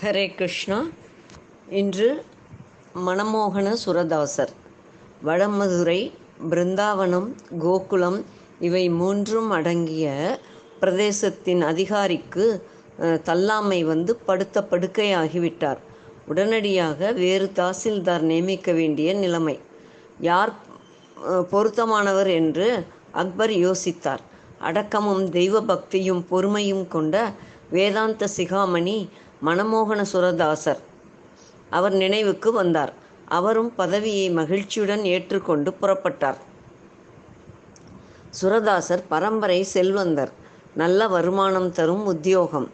ஹரே கிருஷ்ணா. இன்று மனமோகன சுரதாசர் வடமதுரை பிருந்தாவனம் கோகுலம் இவை மூன்றும் அடங்கிய பிரதேசத்தின் அதிகாரிக்கு தல்லாமை வந்து படுத்த படுக்கையாகிவிட்டார். உடனடியாக வேறு தாசில்தார் நியமிக்க வேண்டிய நிலைமை. யார் பொருத்தமானவர் என்று அக்பர் யோசித்தார். அடக்கமும் தெய்வ பக்தியும் பொறுமையும் கொண்ட வேதாந்த சிகாமணி மனமோகன சுரதாசர் அவர் நினைவுக்கு வந்தார். அவரும் பதவியை மகிழ்ச்சியுடன் ஏற்றுக்கொண்டு புறப்பட்டார். சுரதாசர் பரம்பரை செல்வந்தர். நல்ல வருமானம் தரும் உத்தியோகம்.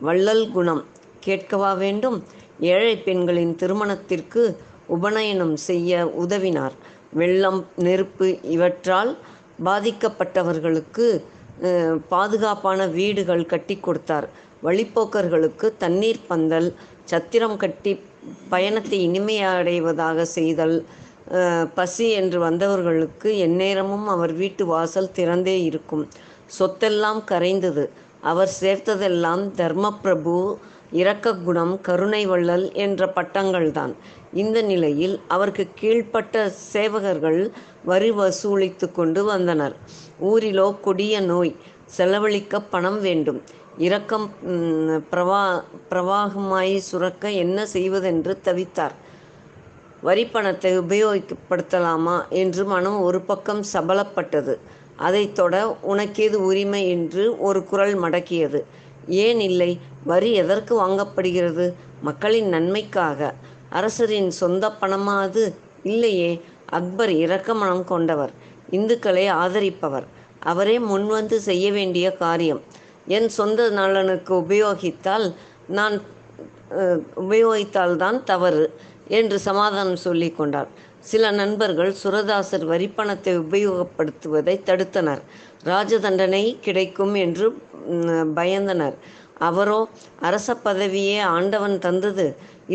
வள்ளல் குணம். கேட்கவா வேண்டும்? ஏழை பெண்களின் திருமணத்திற்கு உபநயனம் செய்ய உதவினார். வெள்ளம் நெருப்பு இவற்றால் பாதிக்கப்பட்டவர்களுக்கு பாதுகாப்பான வீடுகள் கட்டி கொடுத்தார். வழிப்போக்கர்களுக்கு தண்ணீர் பந்தல் சத்திரம் கட்டி பயணத்தை இனிமையடைவதாக செய்தல் பசி என்று வந்தவர்களுக்கு எந்நேரமும் அவர் வீட்டு வாசல் திறந்தே இருக்கும். சொத்தெல்லாம் கரைந்தது. அவர் சேர்த்ததெல்லாம் தர்மபிரபு இரக்க குணம் கருணை வள்ளல் என்ற பட்டங்கள்தான். இந்த நிலையில் அவருக்கு கீழ்ப்பட்ட சேவகர்கள் வரி வசூலித்து கொண்டு வந்தனர். ஊரிலோ கொடிய நோய் செலவழிக்க பணம் வேண்டும். இரக்கம் பிரவா பிரவாகமாய் சுரக்க என்ன செய்வதென்று தவித்தார். வரி பணத்தை உபயோகப்படுத்தலாமா என்று மனம் ஒரு பக்கம் சபலப்பட்டது. அதைத் தொட உனக்கேது உரிமை என்று ஒரு குரல் மடக்கியது. ஏன் இல்லை? வரி எதற்கு வாங்கப்படுகிறது? மக்களின் நன்மைக்காக. அரசரின் சொந்த பணமா அது? இல்லையே. அக்பர் இரக்க மனம் கொண்டவர். இந்துக்களை ஆதரிப்பவர். அவரே முன்வந்து செய்ய வேண்டிய காரியம். என் சொந்த நலனுக்கு உபயோகித்தால் நான் உபயோகித்தால் உபயோகித்தால்தான் தவறு என்று சமாதானம் சொல்லி கொண்டார். சில நண்பர்கள் சுரதாசர் வரிப்பணத்தை உபயோகப்படுத்துவதை தடுத்தனர். ராஜதண்டனை கிடைக்கும் என்று பயந்தனர். அவரோ அரச பதவியே ஆண்டவன் தந்தது.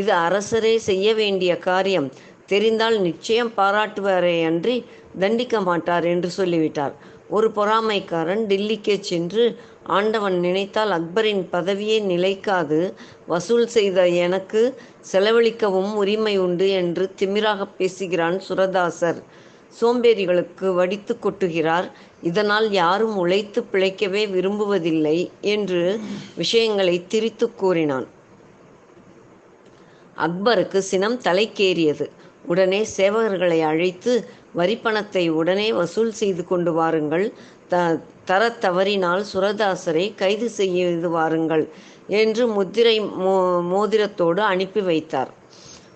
இது அரசரே செய்ய வேண்டிய காரியம். தெரிந்தால் நிச்சயம் பாராட்டுவாரே அன்றி தண்டிக்க மாட்டார் என்று சொல்லிவிட்டார். ஒரு பொறாமைக்காரன் டில்லிக்கே சென்று ஆண்டவன் நினைத்தால் அக்பரின் பதவியே நிலைக்காது. வசூல் செய்த எனக்கு செலவழிக்கவும் உரிமை உண்டு என்று திமிராக பேசுகிறான் சுரதாசர். சோம்பேறிகளுக்கு வடித்து கொட்டுகிறார். இதனால் யாரும் உழைத்து பிழைக்கவே விரும்புவதில்லை என்று விஷயங்களை திரித்து கூறினான். அக்பருக்கு சினம் தலைக்கேறியது. உடனே சேவகர்களை அழைத்து வரிப்பணத்தை உடனே வசூல் செய்து கொண்டு வாருங்கள். த தரத் தவறினால் சுரதாசரை கைது செய்து வாருங்கள் என்று முத்திரை மோ மோதிரத்தோடு அனுப்பி வைத்தார்.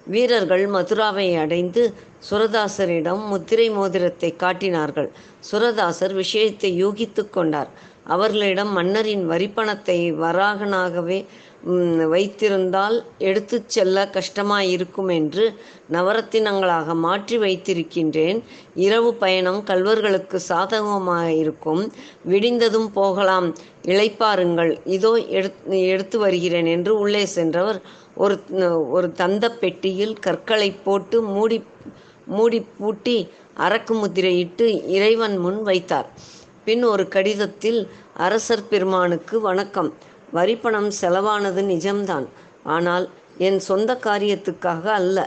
வீரர்கள் மதுராவை அடைந்து சுரதாசரிடம் முத்திரை மோதிரத்தை காட்டினார்கள். சுரதாசர் விஷயத்தை யூகித்து கொண்டார். அவர்களிடம் மன்னரின் வரிப்பணத்தை வராகனாகவே வைத்திருந்தால் எடுத்து செல்ல கஷ்டமாயிருக்கும் என்று நவரத்தினங்களாக மாற்றி வைத்திருக்கின்றேன். இரவு பயணம் கல்வர்களுக்கு சாதகமாக இருக்கும் விடிந்ததும் போகலாம். இளைப்பாருங்கள். இதோ எடுத்து எடுத்து வருகிறேன் என்று உள்ளே சென்றவர் ஒரு ஒரு தந்த பெட்டியில் கற்களை போட்டு மூடி மூடி பூட்டி அரக்கு முத்திரையிட்டு இறைவன் முன் வைத்தார். பின் ஒரு கடிதத்தில் அரசர் பெருமானுக்கு வணக்கம். வரிப்பணம் செலவானது நிஜம்தான். ஆனால் என் சொந்த காரியத்துக்காக அல்ல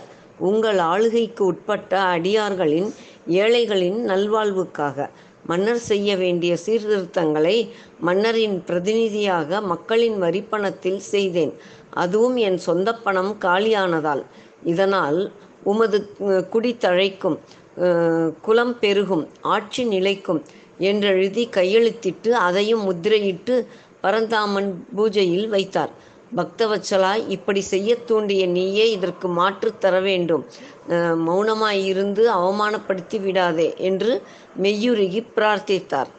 உங்கள் ஆளுகைக்கு உட்பட்ட அடியார்களின் ஏழைகளின் நல்வாழ்வுக்காக. மன்னர் செய்ய வேண்டிய சீர்திருத்தங்களை மன்னரின் பிரதிநிதியாக மக்களின் வரிப்பணத்தில் செய்தேன். அதுவும் என் சொந்த பணம் காலியானதால். இதனால் உமது குடி தழைக்கும் குலம் பெருகும் ஆட்சி நிலைக்கும் என்றெழுதி கையெழுத்திட்டு அதையும் முத்திரையிட்டு பரந்தாமன் பூஜையில் வைத்தார். பக்தவச்சலா இப்படி செய்ய தூண்டிய நீயே இதற்கு மாற்று தர வேண்டும். மௌனமாய் இருந்து அவமானப்படுத்தி விடாதே என்று மெய்யுருகி பிரார்த்தித்தார்.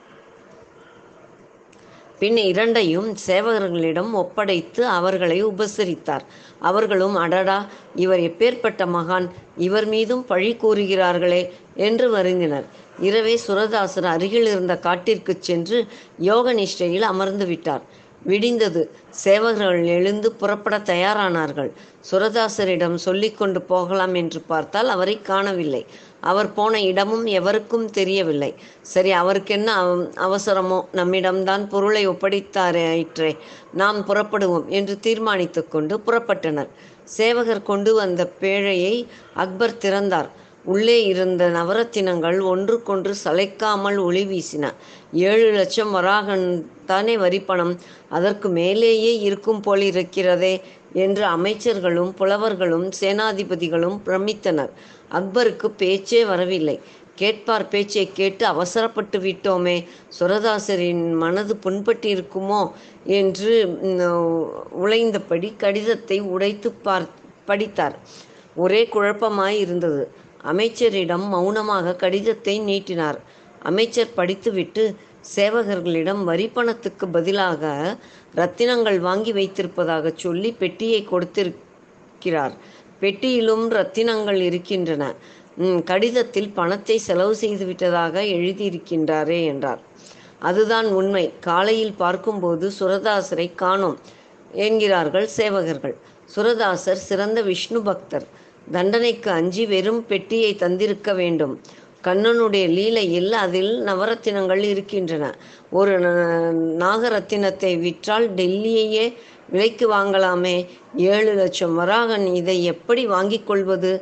பின் இரண்டையும் சேவகர்களிடம் ஒப்படைத்து அவர்களை உபசரித்தார். அவர்களும் அடடா இவர் எப்பேற்பட்ட மகான் இவர் மீதும் பழி கூறுகிறார்களே என்று வருந்தினர். இரவே சுரதாசர் அருகில் இருந்த காட்டிற்குச் சென்று யோக நிஷ்டையில் அமர்ந்து விட்டார். விடிந்தது. சேவகர்கள் எழுந்து புறப்பட தயாரானார்கள். சுரதாசரிடம் சொல்லிக்கொண்டு போகலாம் என்று பார்த்தால் அவரை காணவில்லை. அவர் போன இடமும் எவருக்கும் தெரியவில்லை. சரி அவருக்கு என்ன அவ- அவசரமோ? நம்மிடம்தான் பொருளை ஒப்படைத்தாரே நாம் புறப்படுவோம் என்று தீர்மானித்து கொண்டு புறப்பட்டனர். சேவகர் கொண்டு வந்த பேழையை அக்பர் திறந்தார். உள்ளே இருந்த நவரத்தினங்கள் ஒன்றுக்கொன்று சளைக்காமல் ஒளி வீசின. ஏழு லட்சம் வராகன் தானே வரிப்பணம். அதற்கு மேலேயே இருக்கும் போல் இருக்கிறதே என்று அமைச்சர்களும் புலவர்களும் சேனாதிபதிகளும் பிரமித்தனர். அக்பருக்கு பேச்சே வரவில்லை. கேட்பார் பேச்சை கேட்டு அவசரப்பட்டு விட்டோமே சுரதாசரின் மனது புண்பட்டிருக்குமோ என்று உழைந்தபடி கடிதத்தை உடைத்து பார் படித்தார். ஒரே குழப்பமாய் இருந்தது அமைச்சரிடம் மௌனமாக கடிதத்தை நீட்டினார். அமைச்சர் படித்துவிட்டு சேவகர்களிடம் வரிப்பணத்துக்கு பதிலாக ரத்தினங்கள் வாங்கி வைத்திருப்பதாக சொல்லி பெட்டியை கொடுத்திருக்கிறார். பெட்டியிலும் ரத்தினங்கள் இருக்கின்றன. கடிதத்தில் பணத்தை செலவு செய்து விட்டதாக எழுதியிருக்கின்றாரே என்றார். அதுதான் உண்மை. காலையில் பார்க்கும்போது சுரதாசரை காணோம் என்கிறார்கள் சேவகர்கள். சுரதாசர் சிறந்த விஷ்ணு பக்தர். தண்டனைக்கு அஞ்சி வெறும் பெட்டியை தந்திருக்க வேண்டும். கண்ணனுடைய லீலையில் அதில் நவரத்தினங்கள் இருக்கின்றன. ஒரு நாகரத்தினத்தை விற்றால் டெல்லியையே விலைக்கு வாங்கலாமே. ஏழு லட்சம் வராகன் இதை எப்படி வாங்கிக் கொள்வது?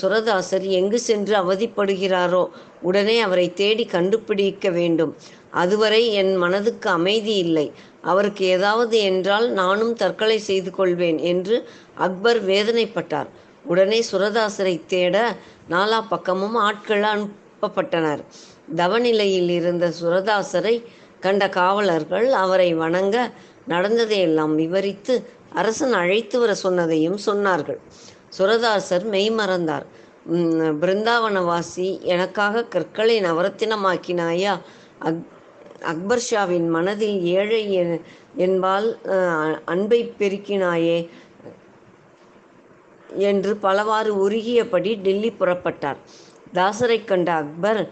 சுரதாசர் எங்கு சென்று அவதிப்படுகிறாரோ? உடனே அவரை தேடி கண்டுபிடிக்க வேண்டும். அதுவரை என் மனதுக்கு அமைதி இல்லை. அவருக்கு ஏதாவது என்றால் நானும் தற்கொலை செய்து கொள்வேன் என்று அக்பர் வேதனைப்பட்டார். உடனே சுரதாசரை தேட நாலா பக்கமும் ஆட்கள் அனுப்பப்பட்டனர். தவநிலையில் இருந்த சுரதாசரை கண்ட காவலர்கள் அவரை வணங்க நடந்ததையெல்லாம் விவரித்து அரசன் அழைத்து வர சொன்னதையும் சொன்னார்கள். சுரதாசர் மெய்மறந்தார் பிருந்தாவனவாசி எனக்காக கற்களை நவரத்தினமாக்கினாயா? அக் அக்பர் ஷாவின் மனதில் ஏழை என்பால் அன்பை பெருக்கினாயே? என்று பலவாறு உருகியபடி டெல்லி புறப்பட்டார். தாசரை கண்ட அக்பர்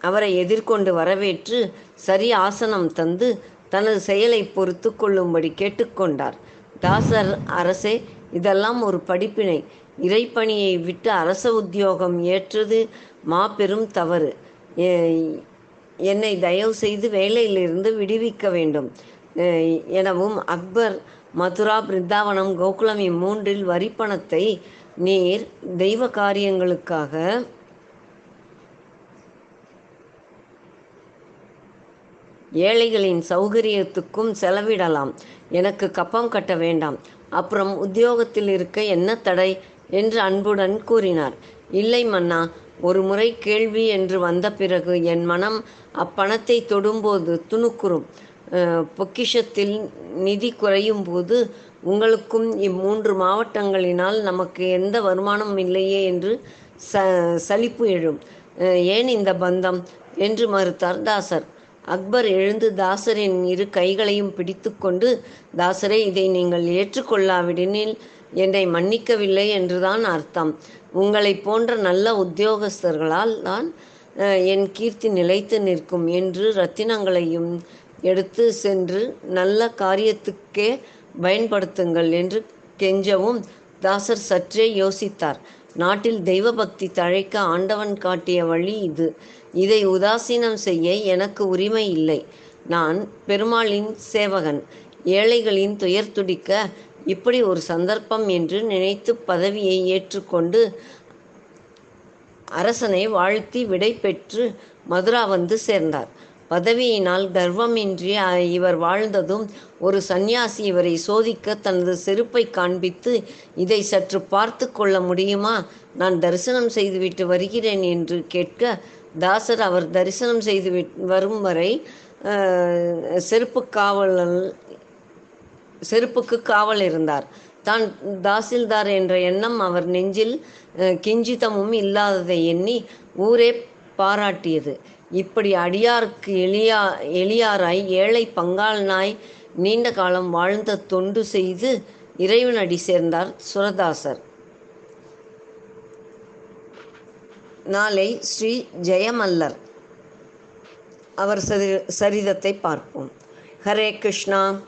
அவரை எதிர்கொண்டு வரவேற்று சரி ஆசனம் தந்து தனது செயலை பொறுத்து கொள்ளும்படி கேட்டுக்கொண்டார். தாசர் அரசே இதெல்லாம் ஒரு படிப்பினை. இறைப்பணியை விட்டு அரச உத்தியோகம் ஏற்றது மாபெரும் தவறு. என்னை தயவு செய்து வேலையிலிருந்து விடுவிக்க வேண்டும். எனவும் அக்பர் மதுரா பிருந்தாவனம் கோகுலம் இம்மூன்றில் வரிப்பணத்தை நீர் தெய்வ காரியங்களுக்காக ஏழைகளின் சௌகரியத்துக்கும் செலவிடலாம். எனக்கு கப்பம் கட்ட வேண்டாம். அப்புறம் உத்தியோகத்தில் இருக்க என்ன தடை? என்று அன்புடன் கூறினார். இல்லை மன்னா ஒரு முறை கேள்வி என்று வந்த பிறகு என் மனம் அப்பணத்தை தொடும்போது துணுக்குறும். பொக்கிஷத்தில் நிதி குறையும் போது உங்களுக்கும் இம்மூன்று மாவட்டங்களினால் நமக்கு எந்த வருமானமும் இல்லையே என்று ச சலிப்பு எழும். ஏன் இந்த பந்தம்? என்று மறுத்தார் தாசர். அக்பர் எழுந்து தாசரின் இரு கைகளையும் பிடித்துக்கொண்டு தாசரே இதை நீங்கள் ஏற்றுக்கொள்ளாவிடனில் என்னை மன்னிக்கவில்லை என்றுதான் அர்த்தம். உங்களைப் போன்ற நல்ல உத்தியோகஸ்தர்களால் தான் என் கீர்த்தி நிலைத்து நிற்கும் என்று ரத்தினங்களையும் எடுத்து சென்று நல்ல காரியத்துக்கே பயன்படுத்துங்கள் என்று கெஞ்சவும் தாசர் சற்றே யோசித்தார். நாட்டில் தெய்வ பக்தி தழைக்க ஆண்டவன் காட்டிய வழி இது. இதை உதாசீனம் செய்ய எனக்கு உரிமை இல்லை. நான் பெருமாளின் சேவகன். ஏழைகளின் துயர் துடிக்க இப்படி ஒரு சந்தர்ப்பம் என்று நினைத்து பதவியை ஏற்றுக்கொண்டு அரசனை வாழ்த்தி விடை பெற்று மதுரா வந்து சேர்ந்தார். பதவியினால் கர்வமின்றி இவர் வாழ்ந்ததும் ஒரு சந்நியாசி இவரை சோதிக்க தனது செருப்பை காண்பித்து இதை சற்று பார்த்து கொள்ள முடியுமா? நான் தரிசனம் செய்துவிட்டு வருகிறேன் என்று கேட்க தாசர் அவர் தரிசனம் செய்து விட்- வரும் வரை செருப்பு காவலல் செருப்புக்கு காவல் இருந்தார். தான் தாசில்தார் என்ற எண்ணம் அவர் நெஞ்சில் கிஞ்சிதமும் இல்லாததை எண்ணி ஊரே பாராட்டியது. இப்படி அடியாருக்கு எளியா எளியாராய் ஏழை பங்காளனாய் நீண்ட காலம் வாழ்ந்த தொண்டு செய்து இறைவனடி சேர்ந்தார் சுரதாசர். நாளை ஸ்ரீ ஜெயமல்லர். அவர் சரி சரிதத்தை பார்ப்போம். ஹரே கிருஷ்ணா.